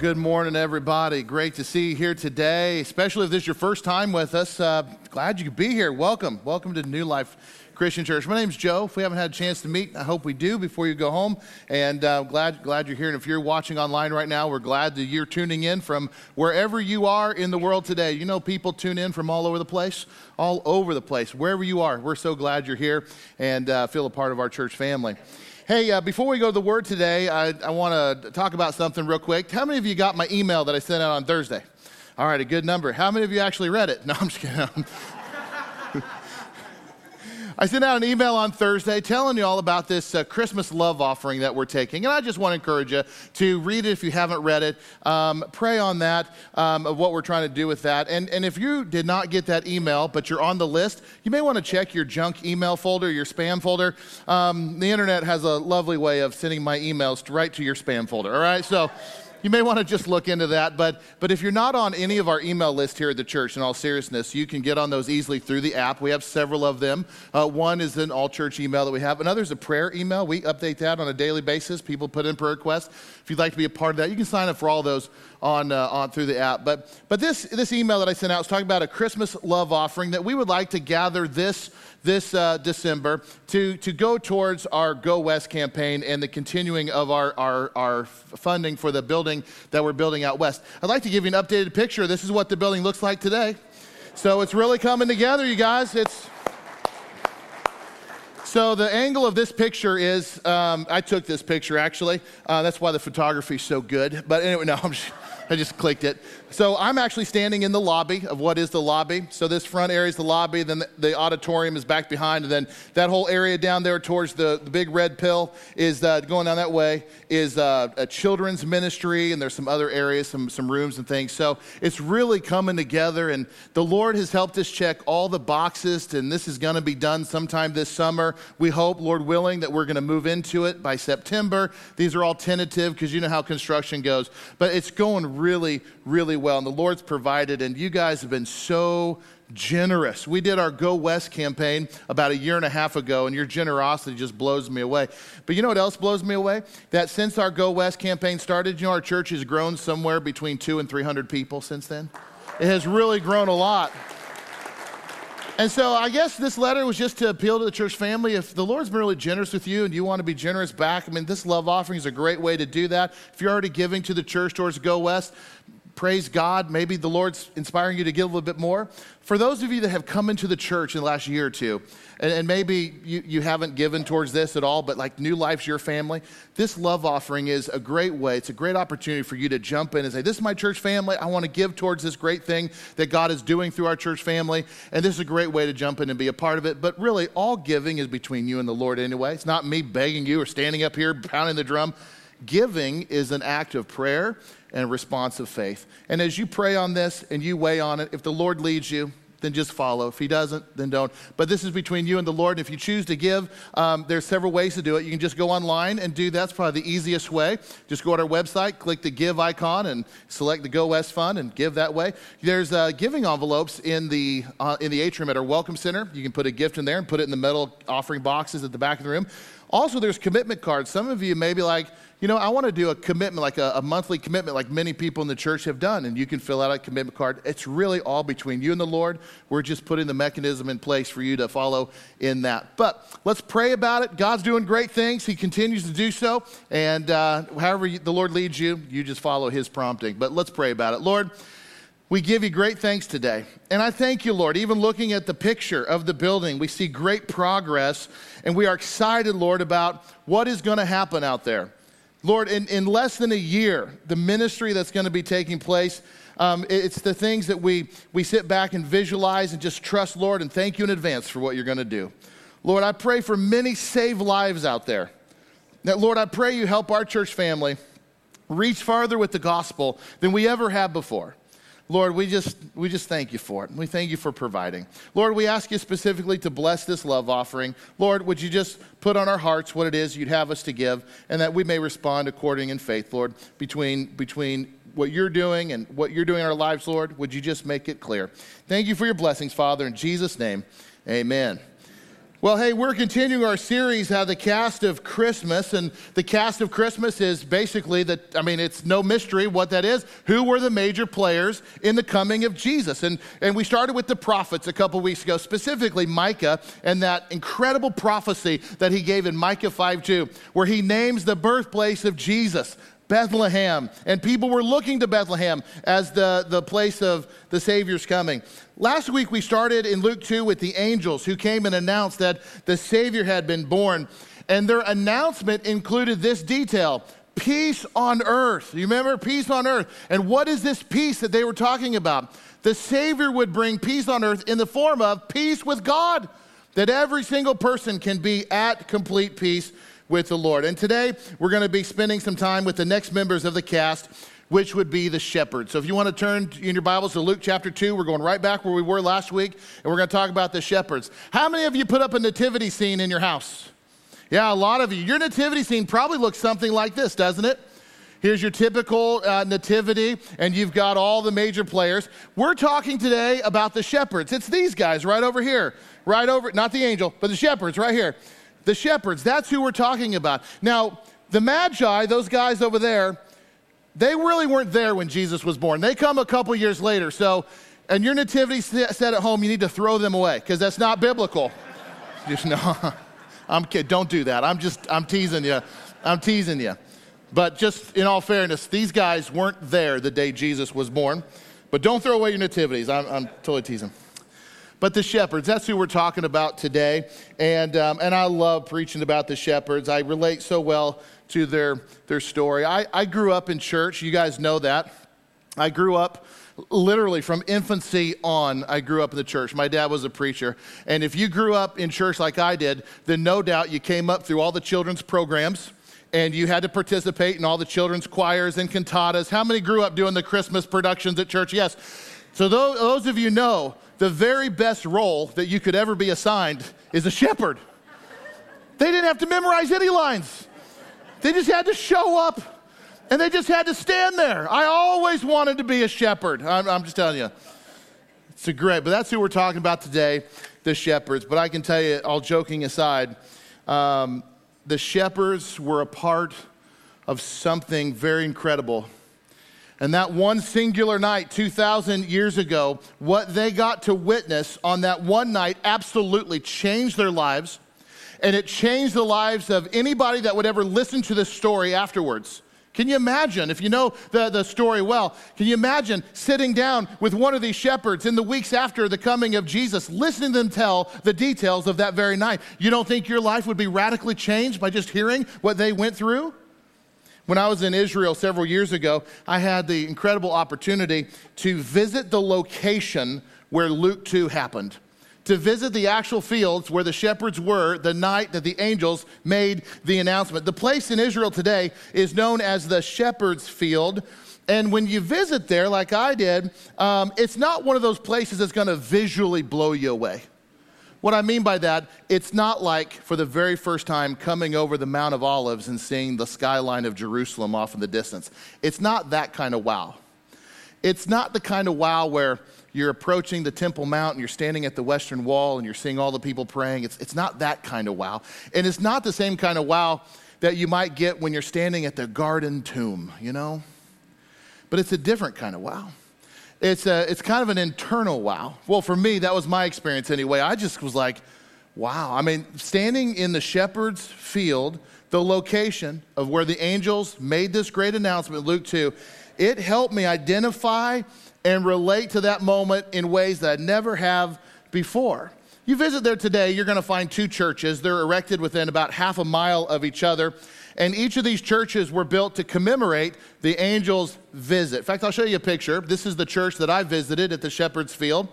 Good morning, everybody. Great to see you here today, especially if this is your first time with us. Uh, glad you could be here. Welcome. Welcome to New Life Christian Church. My name's Joe. If we haven't had a chance to meet, I hope we do before you go home. And uh, glad, glad you're here. And if you're watching online right now, we're glad that you're tuning in from wherever you are in the world today. You know, people tune in from all over the place, all over the place, wherever you are. We're so glad you're here and uh, feel a part of our church family. Hey, uh, before we go to the word today, I, I want to talk about something real quick. How many of you got my email that I sent out on Thursday? All right, a good number. How many of you actually read it? No, I'm just kidding. I sent out an email on Thursday telling you all about this uh, Christmas love offering that we're taking. And I just want to encourage you to read it if you haven't read it. Um, pray on that, um, of what we're trying to do with that. And, and if you did not get that email, but you're on the list, you may want to check your junk email folder, your spam folder. Um, the internet has a lovely way of sending my emails right to your spam folder, all right? So, you may want to just look into that. But, but if you're not on any of our email list here at the church, in all seriousness, you can get on those easily through the app. We have several of them. Uh, one is an all church email that we have, another is a prayer email. We update that on a daily basis. People put in prayer requests. If you'd like to be a part of that, you can sign up for all those on, uh, on through the app. But, but this, this email that I sent out was talking about a Christmas love offering that we would like to gather this this uh, December to, to go towards our Go West campaign and the continuing of our, our, our funding for the building that we're building out west. I'd like to give you an updated picture. This is what the building looks like today. So it's really coming together, you guys. It's. So the angle of this picture is, um, I took this picture actually. Uh, that's why the photography is so good. But anyway, no, just, I just clicked it. So I'm actually standing in the lobby of what is the lobby. So this front area is the lobby, then the, auditorium is back behind, and then that whole area down there towards the, the big red pill is uh, going down that way is uh, a children's ministry, and there's some other areas, some, some rooms and things. So it's really coming together, and the Lord has helped us check all the boxes, and this is going to be done sometime this summer. We hope, Lord willing, that we're going to move into it by September. These are all tentative because you know how construction goes, but it's going really, really well, and the Lord's provided, and you guys have been so generous. We did our Go West campaign about a year and a half ago, and your generosity just blows me away. But you know what else blows me away? That since our Go West campaign started, you know, our church has grown somewhere between two and 300 people since then. It has really grown a lot. And so I guess this letter was just to appeal to the church family. If the Lord's been really generous with you and you want to be generous back, I mean, this love offering is a great way to do that. If you're already giving to the church towards Go West, praise God. Maybe the Lord's inspiring you to give a little bit more. For those of you that have come into the church in the last year or two, and, and maybe you, you haven't given towards this at all, but like New Life's your family, this love offering is a great way. It's a great opportunity for you to jump in and say, This is my church family. I want to give towards this great thing that God is doing through our church family. And this is a great way to jump in and be a part of it. But really, all giving is between you and the Lord anyway. It's not me begging you or standing up here pounding the drum. Giving is an act of prayer and response of faith. And as you pray on this and you weigh on it, if the Lord leads you, then just follow. If he doesn't, then don't. But this is between you and the Lord. And if you choose to give, um, there's several ways to do it. You can just go online and do that's probably the easiest way. Just go to our website, click the give icon, and select the Go West Fund and give that way. There's uh, giving envelopes in the uh, in the atrium at our Welcome Center. You can put a gift in there and put it in the metal offering boxes at the back of the room. Also, there's commitment cards. Some of you may be like, you know, I want to do a commitment, like a, a, monthly commitment, like many people in the church have done, and you can fill out a commitment card. It's really all between you and the Lord. We're just putting the mechanism in place for you to follow in that. But let's pray about it. God's doing great things, He continues to do so. And uh, however you, the Lord leads you, you just follow His prompting. But let's pray about it. Lord, we give you great thanks today. And I thank you, Lord. Even looking at the picture of the building, we see great progress, and we are excited, Lord, about what is going to happen out there. Lord, in, in less than a year, the ministry that's going to be taking place, um, it's the things that we, we sit back and visualize and just trust, Lord, and thank you in advance for what you're going to do. Lord, I pray for many saved lives out there. That, Lord, I pray you help our church family reach farther with the gospel than we ever have before. Lord, we just, we just thank you for it. We thank you for providing. Lord, we ask you specifically to bless this love offering. Lord, would you just put on our hearts what it is you'd have us to give and that we may respond according in faith, Lord, between, between what you're doing and what you're doing in our lives, Lord. Would you just make it clear? Thank you for your blessings, Father. In Jesus' name, amen. Well, hey, we're continuing our series, how the cast of Christmas, and the cast of Christmas is basically that, I mean, it's no mystery what that is. Who were the major players in the coming of Jesus? And, and we started with the prophets a couple weeks ago, specifically Micah, and that incredible prophecy that he gave in Micah 5 2, where he names the birthplace of Jesus. Bethlehem. And people were looking to Bethlehem as the, the place of the Savior's coming. Last week we started in Luke 2 with the angels who came and announced that the Savior had been born. And their announcement included this detail peace on earth. You remember? Peace on earth. And what is this peace that they were talking about? The Savior would bring peace on earth in the form of peace with God, that every single person can be at complete peace with the Lord. And today we're going to be spending some time with the next members of the cast, which would be the shepherds. So if you want to turn in your Bibles to Luke chapter 2, we're going right back where we were last week, and we're going to talk about the shepherds. How many of you put up a nativity scene in your house? Yeah, a lot of you. Your nativity scene probably looks something like this, doesn't it? Here's your typical uh, nativity, and you've got all the major players. We're talking today about the shepherds. It's these guys right over here, right over, not the angel, but the shepherds right here. The shepherds, that's who we're talking about. Now, the Magi, those guys over there, they really weren't there when Jesus was born. They come a couple years later. So, and your nativity set at home, you need to throw them away because that's not biblical. just no, I'm kidding. Don't do that. I'm just, I'm teasing you. I'm teasing you. But just in all fairness, these guys weren't there the day Jesus was born. But don't throw away your nativities. I'm, I'm totally teasing. But the shepherds, that's who we're talking about today. And, um, and I love preaching about the shepherds. I relate so well to their, their story. I, I grew up in church. You guys know that. I grew up literally from infancy on, I grew up in the church. My dad was a preacher. And if you grew up in church like I did, then no doubt you came up through all the children's programs and you had to participate in all the children's choirs and cantatas. How many grew up doing the Christmas productions at church? Yes. So those, those of you know the very best role that you could ever be assigned is a shepherd. They didn't have to memorize any lines, they just had to show up and they just had to stand there. I always wanted to be a shepherd. I'm, I'm just telling you. It's a great, but that's who we're talking about today the shepherds. But I can tell you, all joking aside, um, the shepherds were a part of something very incredible and that one singular night, 2,000 years ago, what they got to witness on that one night absolutely changed their lives. And it changed the lives of anybody that would ever listen to this story afterwards. Can you imagine, if you know the, the story well, can you imagine sitting down with one of these shepherds in the weeks after the coming of Jesus, listening to them tell the details of that very night? You don't think your life would be radically changed by just hearing what they went through? When I was in Israel several years ago, I had the incredible opportunity to visit the location where Luke 2 happened. To visit the actual fields where the shepherds were the night that the angels made the announcement. The place in Israel today is known as the Shepherd's Field. And when you visit there, like I did, um, it's not one of those places that's going to visually blow you away. What I mean by that, it's not like for the very first time coming over the Mount of Olives and seeing the skyline of Jerusalem off in the distance. It's not that kind of wow. It's not the kind of wow where you're approaching the Temple Mount and you're standing at the Western Wall and you're seeing all the people praying. It's, it's not that kind of wow. And it's not the same kind of wow that you might get when you're standing at the Garden Tomb, you know? But it's a different kind of wow it's, a, it's kind of an internal wow. Well, for me, that was my experience anyway. I just was like, wow. I mean, standing in the shepherd's field, the location of where the angels made this great announcement, Luke 2, it helped me identify and relate to that moment in ways that I never have before. You visit there today, you're going to find two churches. They're erected within about half a mile of each other. And each of these churches were built to commemorate the angel's visit. In fact, I'll show you a picture. This is the church that I visited at the Shepherd's Field.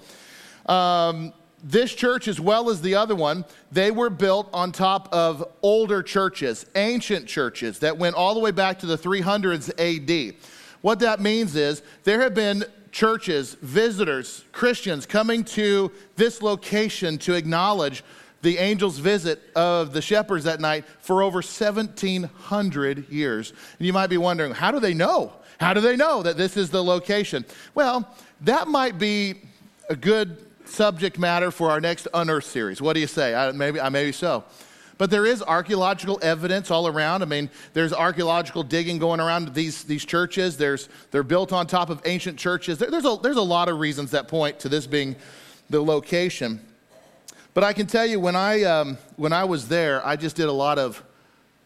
Um, this church, as well as the other one, they were built on top of older churches, ancient churches that went all the way back to the 300s AD. What that means is there have been churches, visitors, Christians coming to this location to acknowledge the angel's visit of the shepherds that night for over 1,700 years. And you might be wondering, how do they know? How do they know that this is the location? Well, that might be a good subject matter for our next Unearth series. What do you say? I, maybe, I, maybe so. But there is archaeological evidence all around. I mean, there's archaeological digging going around these, these churches. There's, they're built on top of ancient churches. There, there's, a, there's a lot of reasons that point to this being the location. But I can tell you, when I, um, when I was there, I just did a lot of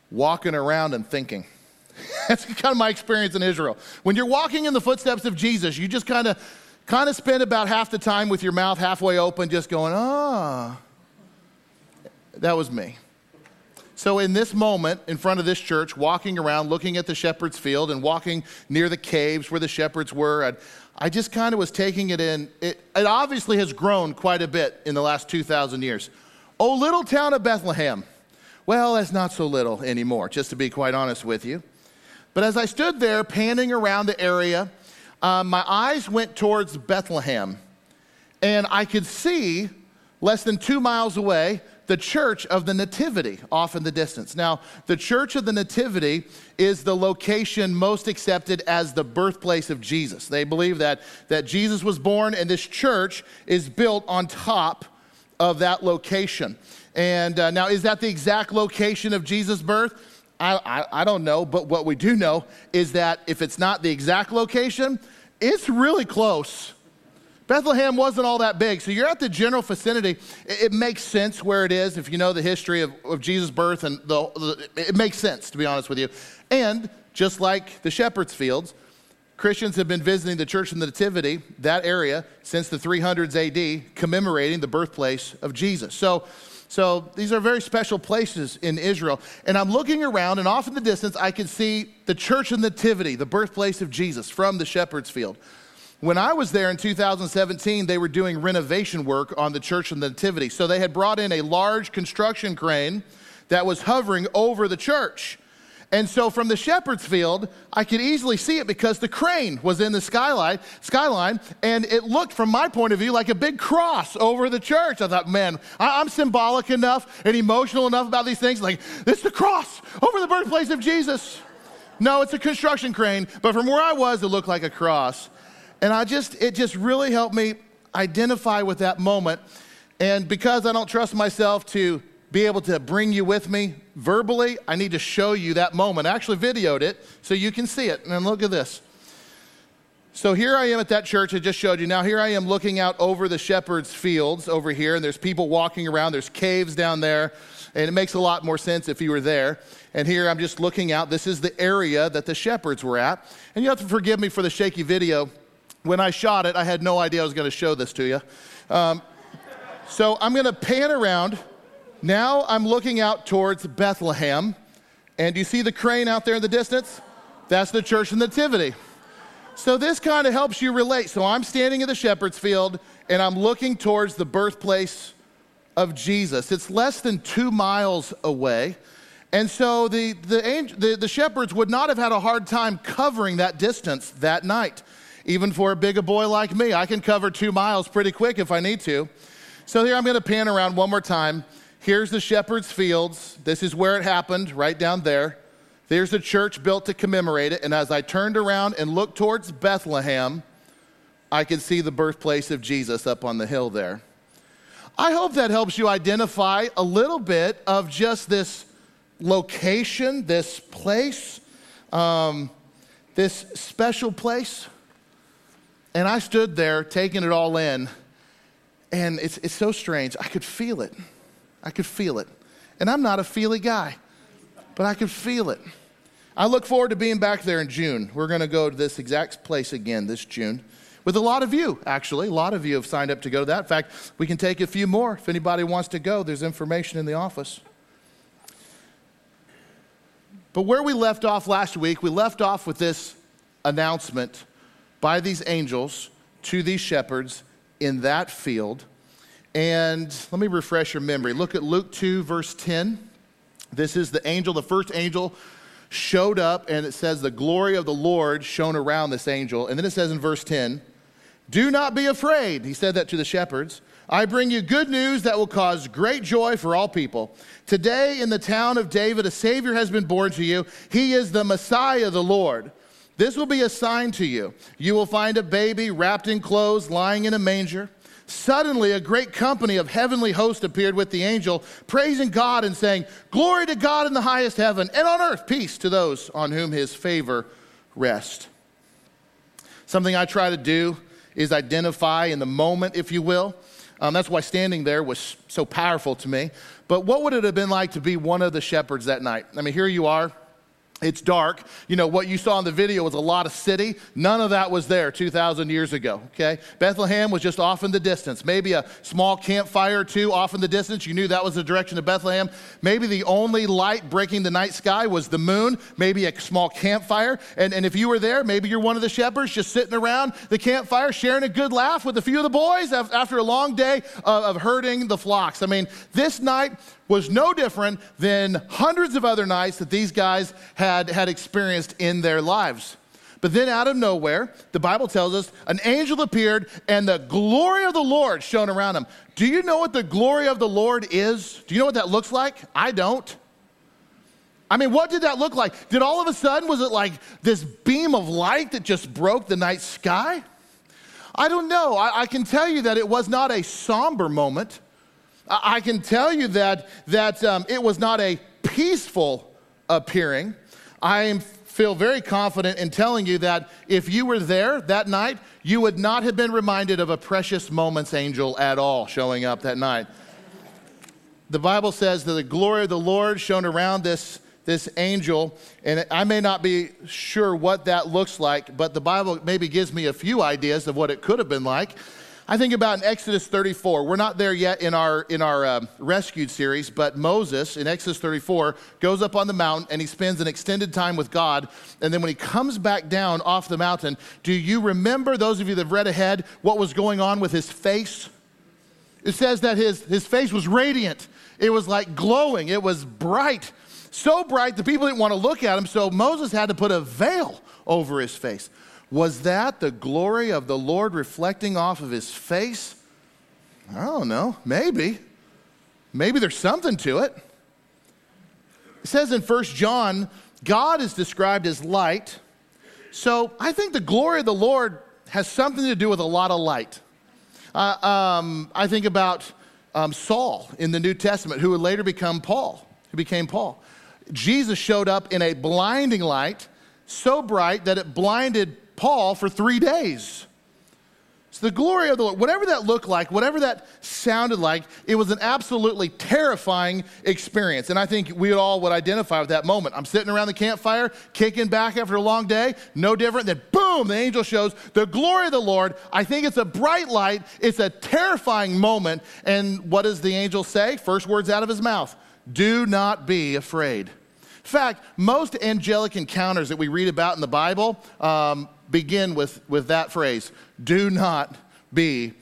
walking around and thinking. That's kind of my experience in Israel. When you're walking in the footsteps of Jesus, you just kind of kind of spend about half the time with your mouth halfway open, just going, ah. That was me. So, in this moment, in front of this church, walking around, looking at the shepherd's field and walking near the caves where the shepherds were, I, I just kind of was taking it in. It, it obviously has grown quite a bit in the last 2,000 years. Oh, little town of Bethlehem. Well, that's not so little anymore, just to be quite honest with you. But as I stood there panning around the area, uh, my eyes went towards Bethlehem, and I could see less than two miles away the Church of the Nativity off in the distance. Now, the Church of the Nativity is the location most accepted as the birthplace of Jesus. They believe that, that Jesus was born, and this church is built on top of that location. And uh, now, is that the exact location of Jesus' birth? I, I, I don't know, but what we do know is that if it's not the exact location, it's really close Bethlehem wasn't all that big, so you're at the general vicinity. It, it makes sense where it is if you know the history of, of Jesus' birth, and the, the, it makes sense, to be honest with you. And just like the shepherd's fields, Christians have been visiting the Church of the Nativity, that area, since the 300s AD, commemorating the birthplace of Jesus. So, so these are very special places in Israel. And I'm looking around, and off in the distance, I can see the Church of the Nativity, the birthplace of Jesus, from the shepherd's field. When I was there in 2017, they were doing renovation work on the Church of the Nativity. So they had brought in a large construction crane that was hovering over the church. And so from the shepherd's field, I could easily see it because the crane was in the skyline, skyline, and it looked, from my point of view, like a big cross over the church. I thought, man, I'm symbolic enough and emotional enough about these things. Like, this is the cross over the birthplace of Jesus. No, it's a construction crane, but from where I was, it looked like a cross. And I just, it just really helped me identify with that moment. And because I don't trust myself to be able to bring you with me verbally, I need to show you that moment. I actually videoed it so you can see it. And look at this. So here I am at that church I just showed you. Now here I am looking out over the shepherd's fields over here, and there's people walking around. There's caves down there, and it makes a lot more sense if you were there. And here I'm just looking out. This is the area that the shepherds were at. And you have to forgive me for the shaky video when I shot it, I had no idea I was going to show this to you. Um, so I'm going to pan around. Now I'm looking out towards Bethlehem. And you see the crane out there in the distance? That's the church of Nativity. So this kind of helps you relate. So I'm standing in the shepherd's field and I'm looking towards the birthplace of Jesus. It's less than two miles away. And so the, the, the, the shepherds would not have had a hard time covering that distance that night. Even for a bigger boy like me, I can cover two miles pretty quick if I need to. So here I'm going to pan around one more time. Here's the shepherd's fields. This is where it happened, right down there. There's a church built to commemorate it. And as I turned around and looked towards Bethlehem, I could see the birthplace of Jesus up on the hill there. I hope that helps you identify a little bit of just this location, this place, um, this special place. And I stood there taking it all in, and it's, it's so strange. I could feel it. I could feel it. And I'm not a feely guy, but I could feel it. I look forward to being back there in June. We're going to go to this exact place again this June with a lot of you, actually. A lot of you have signed up to go to that. In fact, we can take a few more. If anybody wants to go, there's information in the office. But where we left off last week, we left off with this announcement by these angels to these shepherds in that field. And let me refresh your memory. Look at Luke 2, verse 10. This is the angel, the first angel showed up, and it says, The glory of the Lord shone around this angel. And then it says in verse 10, Do not be afraid. He said that to the shepherds. I bring you good news that will cause great joy for all people. Today, in the town of David, a Savior has been born to you. He is the Messiah, the Lord. This will be a sign to you. You will find a baby wrapped in clothes, lying in a manger. Suddenly, a great company of heavenly hosts appeared with the angel, praising God and saying, Glory to God in the highest heaven, and on earth peace to those on whom his favor rests. Something I try to do is identify in the moment, if you will. Um, that's why standing there was so powerful to me. But what would it have been like to be one of the shepherds that night? I mean, here you are it's dark. You know, what you saw in the video was a lot of city. None of that was there 2,000 years ago, okay? Bethlehem was just off in the distance. Maybe a small campfire or two off in the distance. You knew that was the direction of Bethlehem. Maybe the only light breaking the night sky was the moon, maybe a small campfire. And, and if you were there, maybe you're one of the shepherds just sitting around the campfire, sharing a good laugh with a few of the boys after a long day of, of herding the flocks. I mean, this night was no different than hundreds of other nights that these guys had, had experienced in their lives. But then, out of nowhere, the Bible tells us an angel appeared and the glory of the Lord shone around him. Do you know what the glory of the Lord is? Do you know what that looks like? I don't. I mean, what did that look like? Did all of a sudden, was it like this beam of light that just broke the night sky? I don't know. I, I can tell you that it was not a somber moment. I can tell you that, that um, it was not a peaceful appearing. I feel very confident in telling you that if you were there that night, you would not have been reminded of a precious moments angel at all showing up that night. The Bible says that the glory of the Lord shone around this, this angel, and I may not be sure what that looks like, but the Bible maybe gives me a few ideas of what it could have been like. I think about in Exodus 34. We're not there yet in our in our uh, rescued series, but Moses in Exodus 34 goes up on the mountain and he spends an extended time with God. And then when he comes back down off the mountain, do you remember those of you that have read ahead what was going on with his face? It says that his his face was radiant. It was like glowing. It was bright, so bright the people didn't want to look at him. So Moses had to put a veil over his face. Was that the glory of the Lord reflecting off of his face? I don't know. Maybe. Maybe there's something to it. It says in 1 John, God is described as light. So I think the glory of the Lord has something to do with a lot of light. Uh, um, I think about um, Saul in the New Testament, who would later become Paul, who became Paul. Jesus showed up in a blinding light, so bright that it blinded Paul for three days. So the glory of the Lord, whatever that looked like, whatever that sounded like, it was an absolutely terrifying experience. And I think we all would identify with that moment. I'm sitting around the campfire, kicking back after a long day, no different than boom, the angel shows the glory of the Lord. I think it's a bright light, it's a terrifying moment. And what does the angel say? First words out of his mouth do not be afraid. In fact, most angelic encounters that we read about in the Bible, um, begin with, with that phrase do not be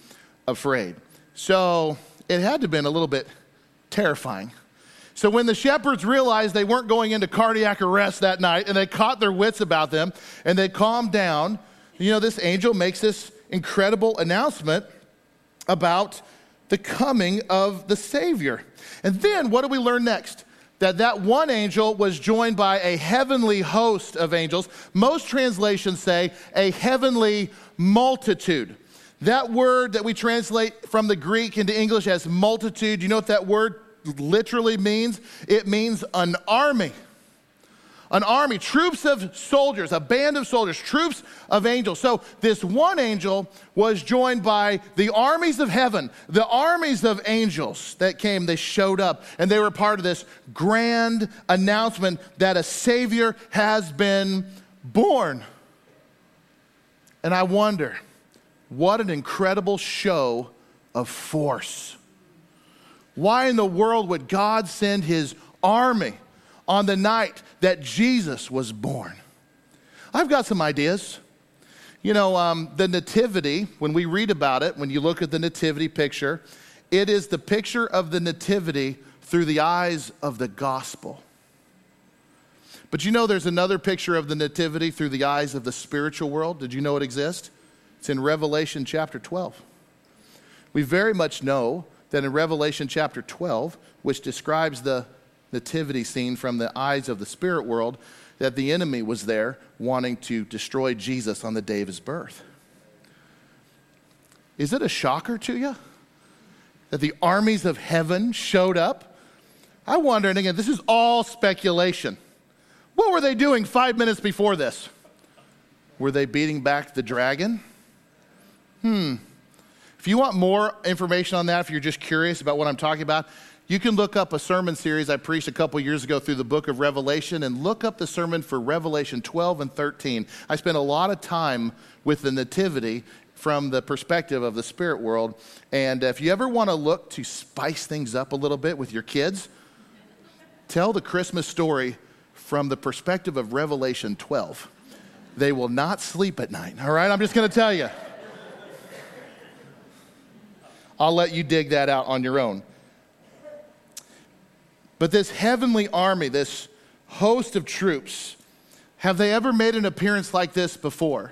afraid. So it had to have been a little bit terrifying. So when the shepherds realized they weren't going into cardiac arrest that night and they caught their wits about them and they calmed down, you know, this angel makes this incredible announcement about the coming of the Savior. And then what do we learn next? That that one angel was joined by a heavenly host of angels. Most translations say a heavenly multitude. That word that we translate from the Greek into English as multitude, you know what that word literally means? It means an army an army, troops of soldiers, a band of soldiers, troops of angels. So this one angel was joined by the armies of heaven, the armies of angels that came, they showed up, and they were part of this grand announcement that a Savior has been born. And I wonder, what an incredible show of force. Why in the world would God send his army? On the night that Jesus was born. I've got some ideas. You know, um, the Nativity, when we read about it, when you look at the Nativity picture, it is the picture of the Nativity through the eyes of the gospel. But you know, there's another picture of the Nativity through the eyes of the spiritual world. Did you know it exists? It's in Revelation chapter 12. We very much know that in Revelation chapter 12, which describes the nativity scene from the eyes of the spirit world that the enemy was there wanting to destroy Jesus on the day of his birth. Is it a shocker to you that the armies of heaven showed up? I wonder, and again, this is all speculation. What were they doing five minutes before this? Were they beating back the dragon? Hmm. If you want more information on that, if you're just curious about what I'm talking about, you can look up a sermon series I preached a couple years ago through the book of Revelation and look up the sermon for Revelation 12 and 13. I spent a lot of time with the Nativity from the perspective of the spirit world. And if you ever want to look to spice things up a little bit with your kids, tell the Christmas story from the perspective of Revelation 12. They will not sleep at night, all right? I'm just going to tell you. I'll let you dig that out on your own. But this heavenly army, this host of troops, have they ever made an appearance like this before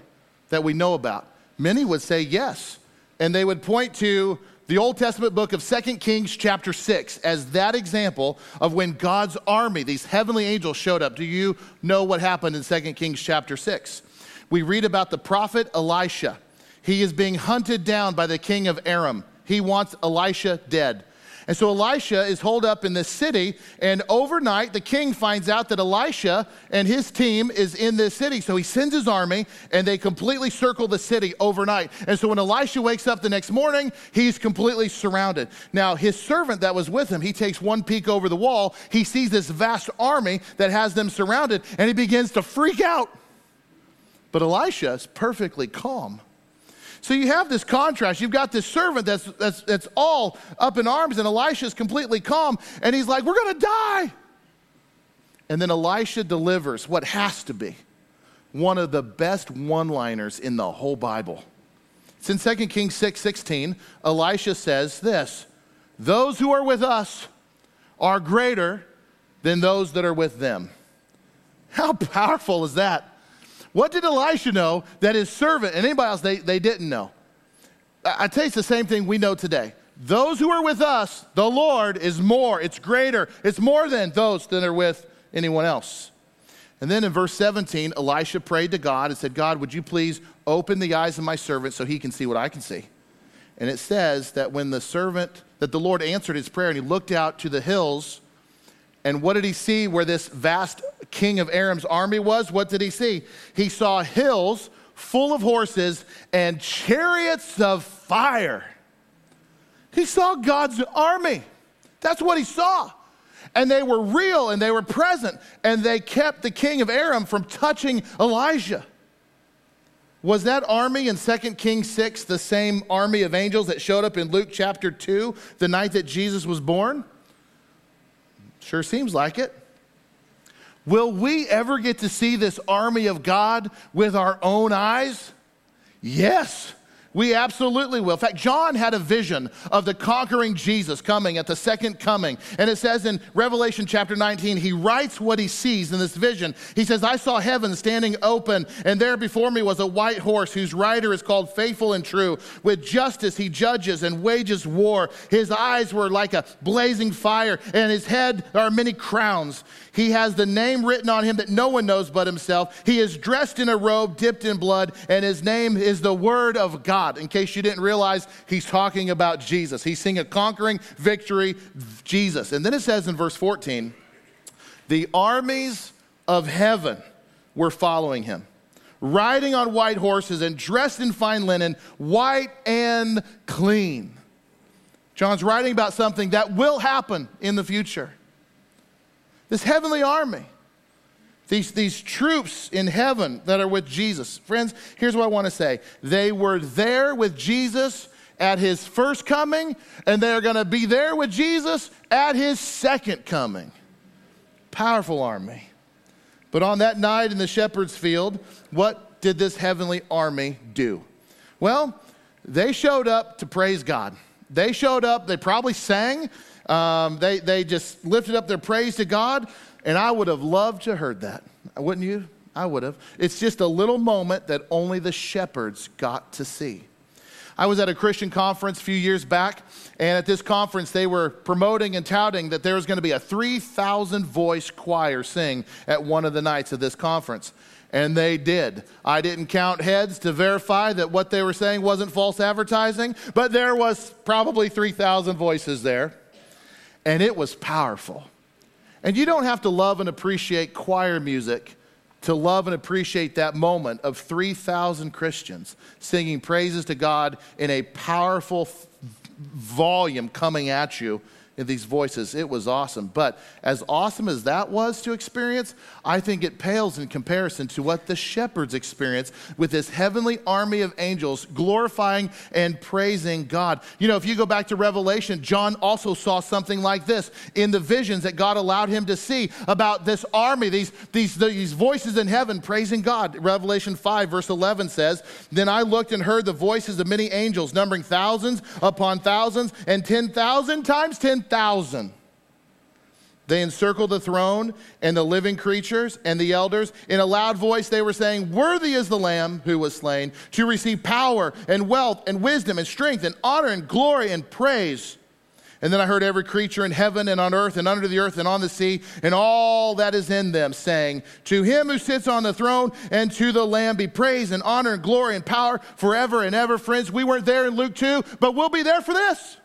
that we know about? Many would say yes. And they would point to the Old Testament book of Second Kings, chapter 6, as that example of when God's army, these heavenly angels, showed up. Do you know what happened in Second Kings, chapter 6? We read about the prophet Elisha. He is being hunted down by the king of Aram. He wants Elisha dead. And so Elisha is holed up in this city, and overnight the king finds out that Elisha and his team is in this city. So he sends his army, and they completely circle the city overnight. And so when Elisha wakes up the next morning, he's completely surrounded. Now, his servant that was with him, he takes one peek over the wall. He sees this vast army that has them surrounded, and he begins to freak out. But Elisha is perfectly calm. So you have this contrast. You've got this servant that's, that's, that's all up in arms, and Elisha's completely calm, and he's like, We're going to die. And then Elisha delivers what has to be one of the best one liners in the whole Bible. It's in 2 Kings 6 16. Elisha says this Those who are with us are greater than those that are with them. How powerful is that? What did Elisha know that his servant and anybody else they, they didn't know? I, tell you, it's the same thing we know today. Those who are with us, the Lord is more, it's greater, it's more than those that are with anyone else. And then in verse 17, Elisha prayed to God and said, God, would you please open the eyes of my servant so he can see what I can see? And it says that when the servant, that the Lord answered his prayer and he looked out to the hills, and what did he see where this vast king of Aram's army was? What did he see? He saw hills full of horses and chariots of fire. He saw God's army. That's what he saw. And they were real and they were present, and they kept the king of Aram from touching Elijah. Was that army in 2 Kings 6 the same army of angels that showed up in Luke chapter 2 the night that Jesus was born? Sure seems like it. Will we ever get to see this army of God with our own eyes? Yes. We absolutely will. In fact, John had a vision of the conquering Jesus coming at the second coming. And it says in Revelation chapter 19, he writes what he sees in this vision. He says, I saw heaven standing open, and there before me was a white horse whose rider is called Faithful and True. With justice he judges and wages war. His eyes were like a blazing fire, and his head are many crowns. He has the name written on him that no one knows but himself. He is dressed in a robe dipped in blood, and his name is the Word of God. God. In case you didn't realize, he's talking about Jesus. He's seeing a conquering victory, Jesus. And then it says in verse 14, the armies of heaven were following him, riding on white horses and dressed in fine linen, white and clean. John's writing about something that will happen in the future. This heavenly army these, these troops in heaven that are with Jesus. Friends, here's what I want to say they were there with Jesus at his first coming, and they're going to be there with Jesus at his second coming. Powerful army. But on that night in the shepherd's field, what did this heavenly army do? Well, they showed up to praise God. They showed up, they probably sang, um, they, they just lifted up their praise to God. And I would have loved to heard that. Wouldn't you? I would have. It's just a little moment that only the shepherds got to see. I was at a Christian conference a few years back, and at this conference, they were promoting and touting that there was going to be a 3,000 voice choir sing at one of the nights of this conference. And they did. I didn't count heads to verify that what they were saying wasn't false advertising, but there was probably 3,000 voices there. And it was powerful. And you don't have to love and appreciate choir music to love and appreciate that moment of 3,000 Christians singing praises to God in a powerful volume coming at you in these voices. It was awesome. But as awesome as that was to experience, I think it pales in comparison to what the shepherds experienced with this heavenly army of angels glorifying and praising God. You know, if you go back to Revelation, John also saw something like this in the visions that God allowed him to see about this army, these, these, these voices in heaven praising God. Revelation 5, verse 11 says, Then I looked and heard the voices of many angels, numbering thousands upon thousands and 10,000 times 10,000 10,000. They encircled the throne and the living creatures and the elders. In a loud voice, they were saying, Worthy is the Lamb who was slain to receive power and wealth and wisdom and strength and honor and glory and praise. And then I heard every creature in heaven and on earth and under the earth and on the sea and all that is in them saying, To him who sits on the throne and to the Lamb be praise and honor and glory and power forever and ever. Friends, we weren't there in Luke 2, but we'll be there for this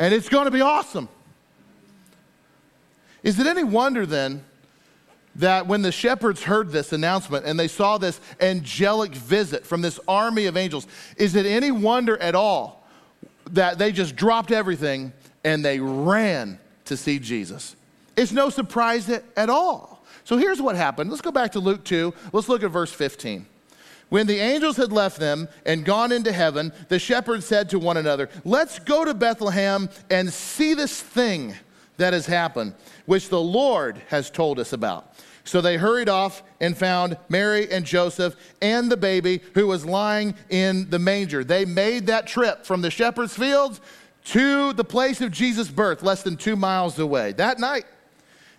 and it's going to be awesome. Is it any wonder then that when the shepherds heard this announcement and they saw this angelic visit from this army of angels, is it any wonder at all that they just dropped everything and they ran to see Jesus? It's no surprise at all. So here's what happened. Let's go back to Luke 2. Let's look at verse 15. When the angels had left them and gone into heaven, the shepherds said to one another, Let's go to Bethlehem and see this thing that has happened, which the Lord has told us about. So they hurried off and found Mary and Joseph and the baby who was lying in the manger. They made that trip from the shepherd's fields to the place of Jesus' birth, less than two miles away. That night,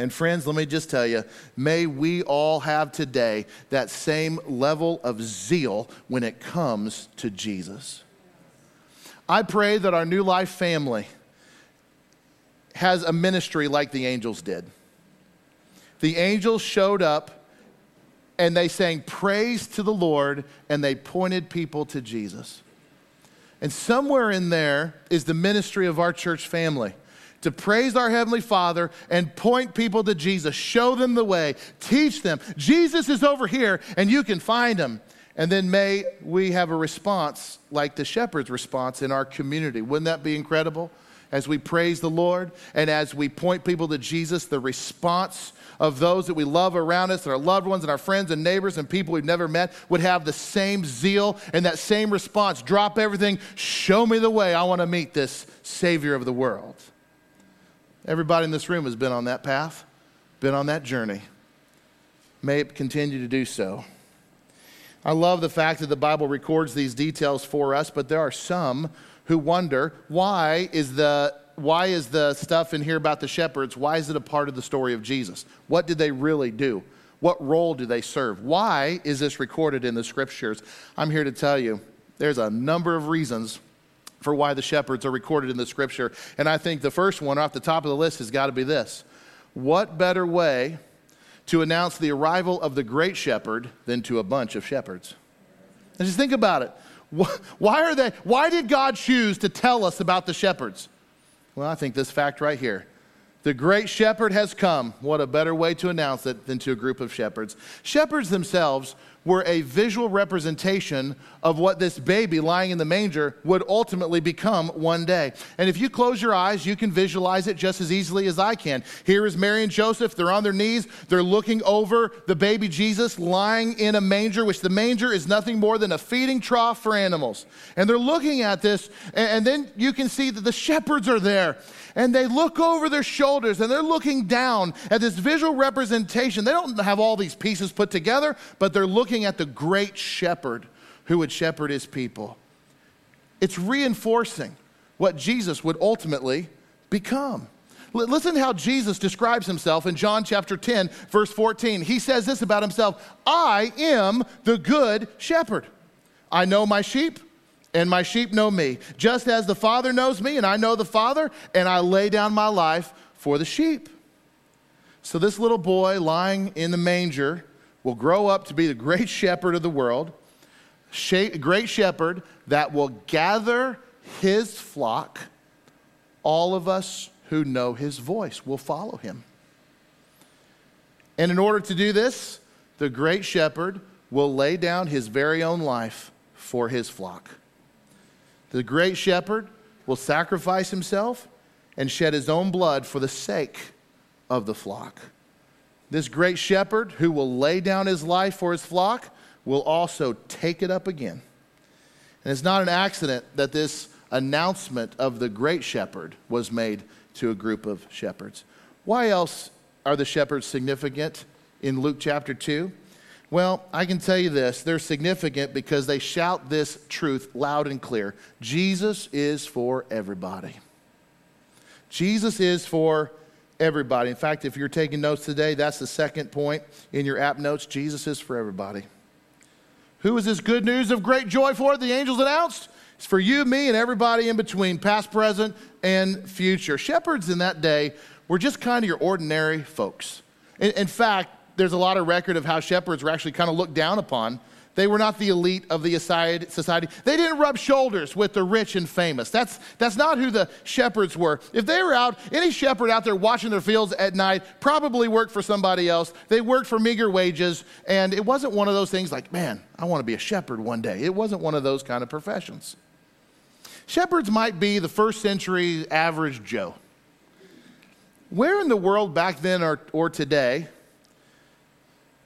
And friends, let me just tell you, may we all have today that same level of zeal when it comes to Jesus. I pray that our new life family has a ministry like the angels did. The angels showed up and they sang praise to the Lord and they pointed people to Jesus. And somewhere in there is the ministry of our church family to praise our Heavenly Father and point people to Jesus. Show them the way, teach them. Jesus is over here and you can find him. And then may we have a response like the shepherd's response in our community. Wouldn't that be incredible? As we praise the Lord and as we point people to Jesus, the response of those that we love around us, and our loved ones, and our friends and neighbors, and people we've never met would have the same zeal and that same response. Drop everything, show me the way. I want to meet this Savior of the world. Everybody in this room has been on that path, been on that journey. May it continue to do so. I love the fact that the Bible records these details for us, but there are some who wonder why is the why is the stuff in here about the shepherds why is it a part of the story of Jesus? What did they really do? What role do they serve? Why is this recorded in the scriptures? I'm here to tell you there's a number of reasons for why the shepherds are recorded in the scripture. And I think the first one off the top of the list has got to be this What better way to announce the arrival of the great shepherd than to a bunch of shepherds? And just think about it. Why, are they, why did God choose to tell us about the shepherds? Well, I think this fact right here. The great shepherd has come. What a better way to announce it than to a group of shepherds. Shepherds themselves were a visual representation of what this baby lying in the manger would ultimately become one day. And if you close your eyes, you can visualize it just as easily as I can. Here is Mary and Joseph. They're on their knees. They're looking over the baby Jesus lying in a manger, which the manger is nothing more than a feeding trough for animals. And they're looking at this, and then you can see that the shepherds are there and they look over their shoulders and they're looking down at this visual representation. They don't have all these pieces put together, but they're looking at the great shepherd who would shepherd his people. It's reinforcing what Jesus would ultimately become. Listen how Jesus describes himself in John chapter 10, verse 14. He says this about himself I am the good shepherd. I know my sheep, and my sheep know me, just as the Father knows me, and I know the Father, and I lay down my life for the sheep. So, this little boy lying in the manger will grow up to be the great shepherd of the world, great shepherd that will gather his flock. All of us who know his voice will follow him. And in order to do this, the great shepherd will lay down his very own life for his flock. The great shepherd will sacrifice himself and shed his own blood for the sake of the flock. This great shepherd who will lay down his life for his flock will also take it up again. And it's not an accident that this announcement of the great shepherd was made to a group of shepherds. Why else are the shepherds significant in Luke chapter 2? Well, I can tell you this they're significant because they shout this truth loud and clear Jesus is for everybody. Jesus is for everybody. In fact, if you're taking notes today, that's the second point in your app notes Jesus is for everybody. Who is this good news of great joy for? The angels announced. It's for you, me, and everybody in between, past, present, and future. Shepherds in that day were just kind of your ordinary folks. In, in fact, there's a lot of record of how shepherds were actually kind of looked down upon they were not the elite of the society. They didn't rub shoulders with the rich and famous. That's, that's not who the shepherds were. If they were out, any shepherd out there watching their fields at night probably worked for somebody else. They worked for meager wages, and it wasn't one of those things like, man, I want to be a shepherd one day. It wasn't one of those kind of professions. Shepherds might be the first century average Joe. Where in the world back then or, or today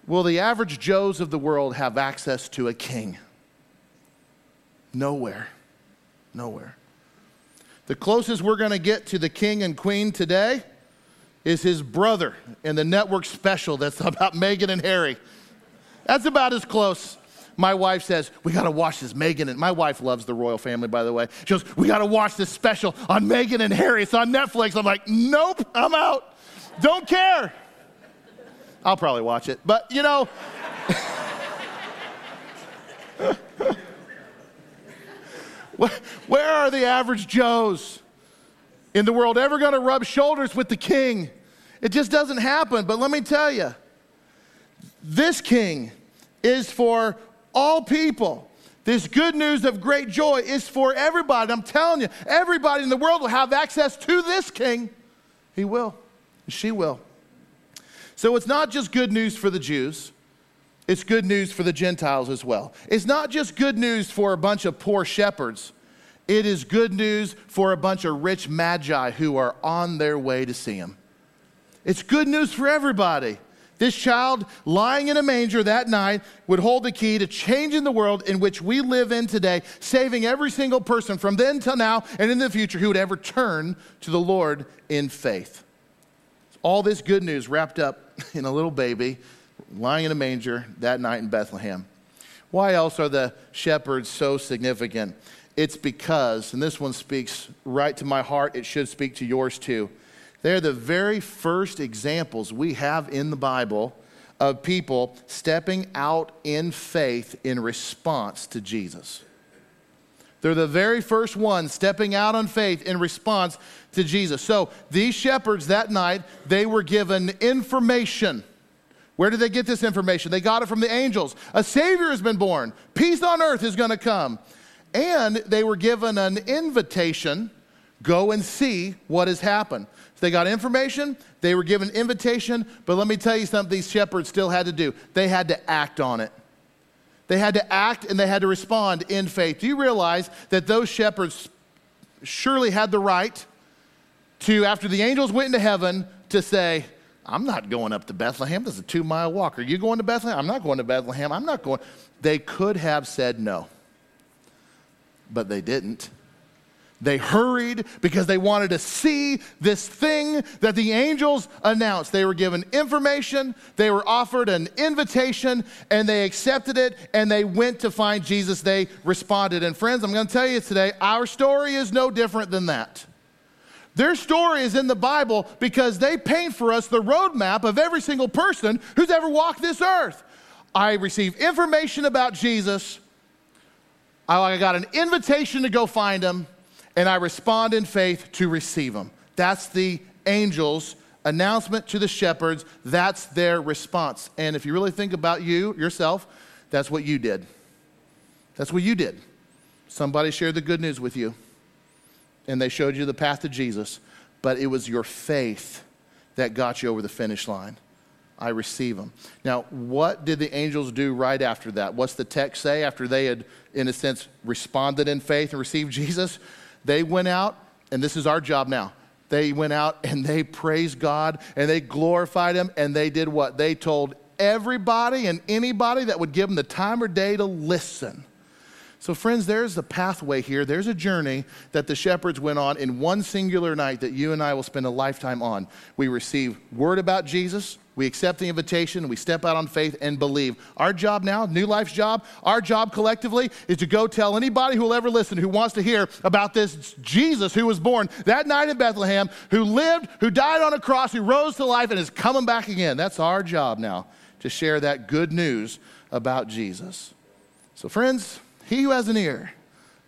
Will the average Joes of the world have access to a king? Nowhere. Nowhere. The closest we're going to get to the king and queen today is his brother in the network special that's about Meghan and Harry. That's about as close. My wife says, We got to watch this Meghan. And my wife loves the royal family, by the way. She goes, We got to watch this special on Meghan and Harry. It's on Netflix. I'm like, Nope, I'm out. Don't care. I'll probably watch it. But, you know, where are the average Joes in the world ever going to rub shoulders with the king? It just doesn't happen. But let me tell you, this king is for all people. This good news of great joy is for everybody. I'm telling you, everybody in the world will have access to this king. He will. She will. So it's not just good news for the Jews, it's good news for the Gentiles as well. It's not just good news for a bunch of poor shepherds, it is good news for a bunch of rich magi who are on their way to see him. It's good news for everybody. This child lying in a manger that night would hold the key to changing the world in which we live in today, saving every single person from then till now and in the future who would ever turn to the Lord in faith. All this good news wrapped up in a little baby lying in a manger that night in Bethlehem. Why else are the shepherds so significant? It's because, and this one speaks right to my heart, it should speak to yours too. They're the very first examples we have in the Bible of people stepping out in faith in response to Jesus. They're the very first ones stepping out on faith in response to Jesus. So these shepherds that night, they were given information. Where did they get this information? They got it from the angels. A Savior has been born, peace on earth is going to come. And they were given an invitation go and see what has happened. So they got information, they were given invitation, but let me tell you something these shepherds still had to do. They had to act on it. They had to act and they had to respond in faith. Do you realize that those shepherds surely had the right to, after the angels went into heaven, to say, I'm not going up to Bethlehem. This is a two mile walk. Are you going to Bethlehem? I'm not going to Bethlehem. I'm not going. They could have said no, but they didn't. They hurried because they wanted to see this thing that the angels announced. They were given information, they were offered an invitation, and they accepted it and they went to find Jesus. They responded. And friends, I'm going to tell you today, our story is no different than that. Their story is in the Bible because they paint for us the roadmap of every single person who's ever walked this earth. I receive information about Jesus. I got an invitation to go find him, and I respond in faith to receive him. That's the angels' announcement to the shepherds. That's their response. And if you really think about you, yourself, that's what you did. That's what you did. Somebody shared the good news with you, and they showed you the path to Jesus, but it was your faith that got you over the finish line. I receive them. Now, what did the angels do right after that? What's the text say after they had, in a sense, responded in faith and received Jesus? They went out, and this is our job now. They went out and they praised God and they glorified Him, and they did what? They told everybody and anybody that would give them the time or day to listen so, friends, there's a pathway here. There's a journey that the shepherds went on in one singular night that you and I will spend a lifetime on. We receive word about Jesus, we accept the invitation, we step out on faith and believe. Our job now, New Life's job, our job collectively is to go tell anybody who will ever listen who wants to hear about this Jesus who was born that night in Bethlehem, who lived, who died on a cross, who rose to life, and is coming back again. That's our job now to share that good news about Jesus. So, friends, he who has an ear,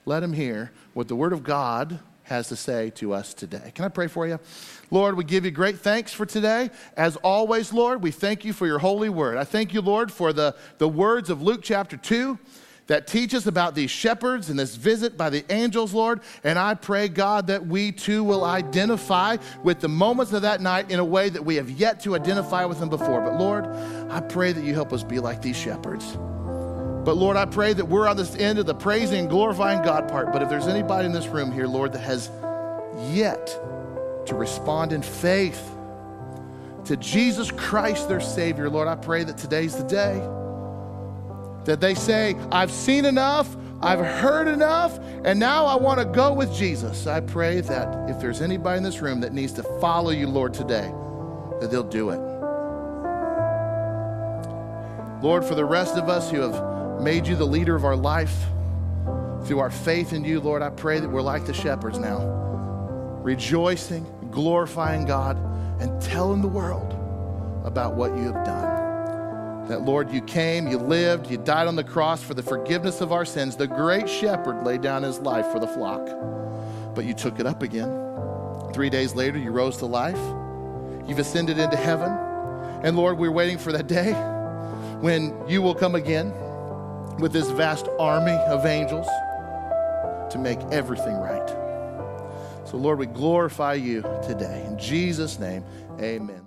let him hear what the Word of God has to say to us today. Can I pray for you? Lord, we give you great thanks for today. As always, Lord, we thank you for your holy word. I thank you, Lord, for the, the words of Luke chapter 2 that teach us about these shepherds and this visit by the angels, Lord. And I pray, God, that we too will identify with the moments of that night in a way that we have yet to identify with them before. But Lord, I pray that you help us be like these shepherds. But Lord, I pray that we're on this end of the praising and glorifying God part. But if there's anybody in this room here, Lord, that has yet to respond in faith to Jesus Christ, their Savior, Lord, I pray that today's the day that they say, I've seen enough, I've heard enough, and now I want to go with Jesus. I pray that if there's anybody in this room that needs to follow you, Lord, today, that they'll do it. Lord, for the rest of us who have made you the leader of our life. Through our faith in you, Lord, I pray that we're like the shepherds now, rejoicing, glorifying God, and telling the world about what you have done. That, Lord, you came, you lived, you died on the cross for the forgiveness of our sins. The great shepherd laid down his life for the flock, but you took it up again. Three days later, you rose to life. You've ascended into heaven. And Lord, we're waiting for that day when you will come again with this vast army of angels to make everything right. So, Lord, we glorify you today. In Jesus' name, amen.